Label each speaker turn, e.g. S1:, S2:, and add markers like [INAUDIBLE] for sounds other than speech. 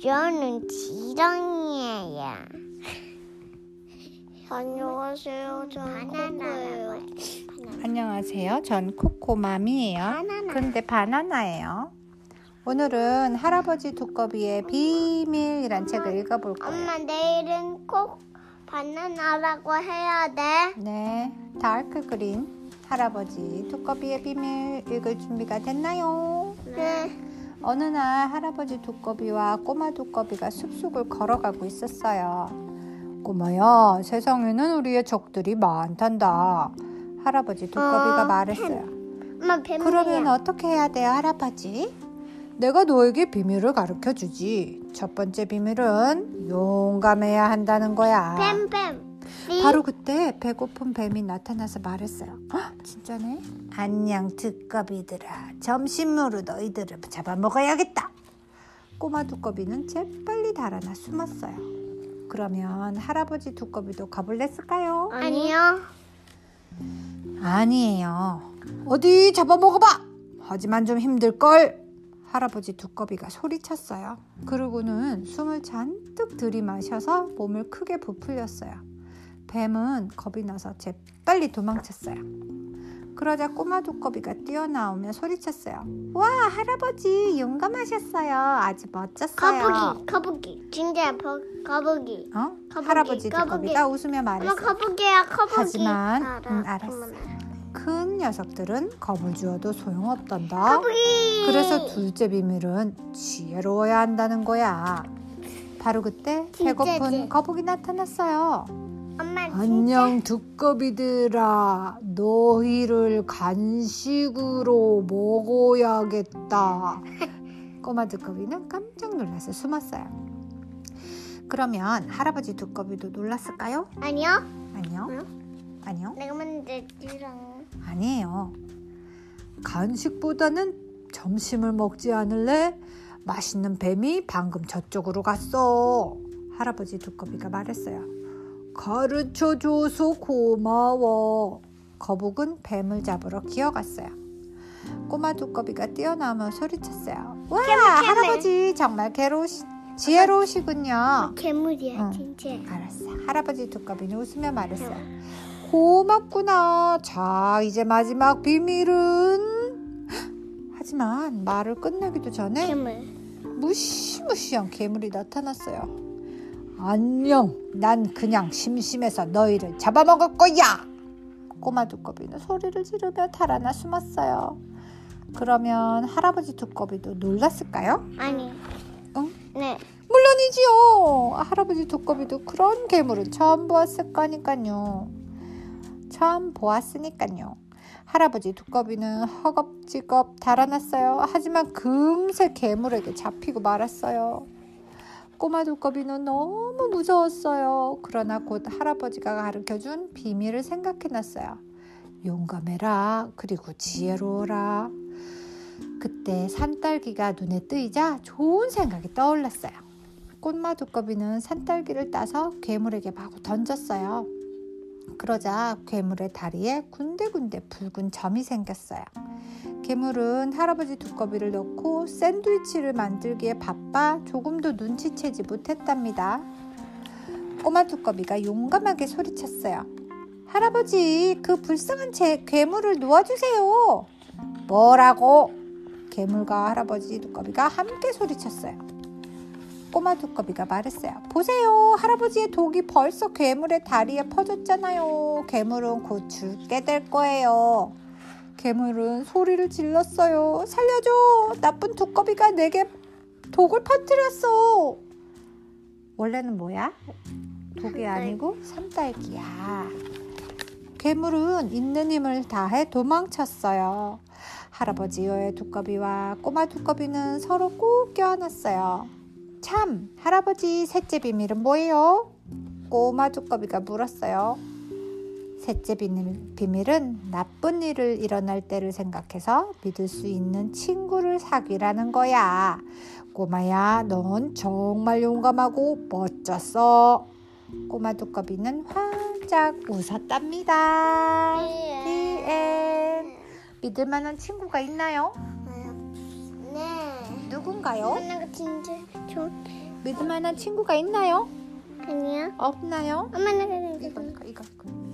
S1: 저는 지렁이에요. [LAUGHS]
S2: 안녕하세요. 저는 코코예요.
S3: 안녕하세요. 전 코코맘이에요.
S1: 바나나.
S3: 근데 바나나예요. 오늘은 할아버지 두꺼비의 비밀이란 책을 읽어볼 거예요.
S1: 엄마 내일은 꼭 바나나라고 해야 돼.
S3: 네, 자, 그럼 할아버지 두꺼비의 비밀 읽을 준비가 됐나요?
S1: 네.
S3: 어느 날 할아버지 두꺼비와 꼬마 두꺼비가 숲속을 걸어가고 있었어요. 꼬마야, 세상에는 우리의 적들이 많단다. 할아버지 두꺼비가
S1: 어,
S3: 말했어요.
S1: 엄마 뱀이야.
S3: 그러면 어떻게 해야 돼요, 할아버지? 내가 너에게 비밀을 가르쳐 주지. 첫 번째 비밀은 용감해야 한다는 거야.
S1: 뱀뱀. 네.
S3: 바로 그때 배고픈 뱀이 나타나서 말했어요. 헉, 진짜네? 안녕 두꺼비들아. 점심으로 너희들을 잡아먹어야겠다. 꼬마 두꺼비는 재빨리 달아나 숨었어요. 그러면 할아버지 두꺼비도 겁을 냈을까요?
S1: 아니요.
S3: 아니에요. 어디 잡아먹어봐! 하지만 좀 힘들걸! 할아버지 두꺼비가 소리쳤어요. 그러고는 숨을 잔뜩 들이마셔서 몸을 크게 부풀렸어요. 뱀은 겁이 나서 재빨리 도망쳤어요. 그러자 꼬마 두꺼비가 뛰어나오며 소리쳤어요. 와, 할아버지 용감하셨어요. 아주 멋졌어요.
S1: 거북이, 거북이. 진짜 버, 거북이.
S3: 어?
S1: 거북이,
S3: 할아버지
S1: 거북이.
S3: 두꺼비가 웃으며
S1: 엄마
S3: 말했어요.
S1: 거북이야, 거북이.
S3: 하지만,
S1: 알아.
S3: 응, 알았어.
S1: 엄마.
S3: 큰 녀석들은 겁을 주어도 소용없단다.
S1: 거북이.
S3: 그래서 둘째 비밀은 지혜로워야 한다는 거야. 바로 그때? 배고픈 거북이 나타났어요. 안녕 두꺼비들아, 너희를 간식으로 먹어야겠다. [LAUGHS] 꼬마 두꺼비는 깜짝 놀라서 숨었어요. 그러면 할아버지 두꺼비도 놀랐을까요?
S1: 아니요.
S3: 아니요.
S1: 왜요?
S3: 아니요.
S1: 내가 만들지랑.
S3: 아니에요. 간식보다는 점심을 먹지 않을래? 맛있는 뱀이 방금 저쪽으로 갔어. 할아버지 두꺼비가 말했어요. 가르쳐 줘서 고마워. 거북은 뱀을 잡으러 기어갔어요. 꼬마 두꺼비가 뛰어나오며 소리쳤어요. 와, 할아버지 정말 괴로우시, 지혜로우시군요.
S1: 괴물이야,
S3: 응.
S1: 진짜.
S3: 알았어. 할아버지 두꺼비는 웃으며 말했어요. 고맙구나. 자, 이제 마지막 비밀은. 하지만 말을 끝내기도 전에
S1: 괴물.
S3: 무시무시한 괴물이 나타났어요. 안녕. 난 그냥 심심해서 너희를 잡아먹을 거야. 꼬마 두꺼비는 소리를 지르며 달아나 숨었어요. 그러면 할아버지 두꺼비도 놀랐을까요?
S1: 아니.
S3: 응?
S1: 네.
S3: 물론이지요. 할아버지 두꺼비도 그런 괴물은 처음 보았을 거니까요. 처음 보았으니까요. 할아버지 두꺼비는 허겁지겁 달아났어요. 하지만 금세 괴물에게 잡히고 말았어요. 꼬마 두꺼비는 너무 무서웠어요. 그러나 곧 할아버지가 가르쳐준 비밀을 생각해놨어요. 용감해라. 그리고 지혜로워라. 그때 산딸기가 눈에 뜨이자 좋은 생각이 떠올랐어요. 꼬마 두꺼비는 산딸기를 따서 괴물에게 마구 던졌어요. 그러자 괴물의 다리에 군데군데 붉은 점이 생겼어요. 괴물은 할아버지 두꺼비를 넣고 샌드위치를 만들기에 바빠 조금도 눈치채지 못했답니다. 꼬마 두꺼비가 용감하게 소리쳤어요. 할아버지, 그 불쌍한 제 괴물을 놓아주세요. 뭐라고? 괴물과 할아버지 두꺼비가 함께 소리쳤어요. 꼬마 두꺼비가 말했어요. 보세요. 할아버지의 독이 벌써 괴물의 다리에 퍼졌잖아요. 괴물은 곧 죽게 될 거예요. 괴물은 소리를 질렀어요. 살려줘. 나쁜 두꺼비가 내게 독을 퍼뜨렸어. 원래는 뭐야? 독이 아니고 산딸기야. 괴물은 있는 힘을 다해 도망쳤어요. 할아버지의 두꺼비와 꼬마 두꺼비는 서로 꼭 껴안았어요. 참, 할아버지 셋째 비밀은 뭐예요? 꼬마 두꺼비가 물었어요. 셋째 비밀, 비밀은 나쁜 일을 일어날 때를 생각해서 믿을 수 있는 친구를 사귀라는 거야. 꼬마야, 넌 정말 용감하고 멋졌어. 꼬마 두꺼비는 활짝 웃었답니다. The end. 믿을 만한 친구가 있나요?
S1: 네.
S3: 누군가요?
S1: 하나가 좋
S3: 믿을 만한 친구가 있나요?
S1: 아니야.
S3: 없나요?
S1: 엄마는 그냥
S3: 이거 이거 이거. 이거.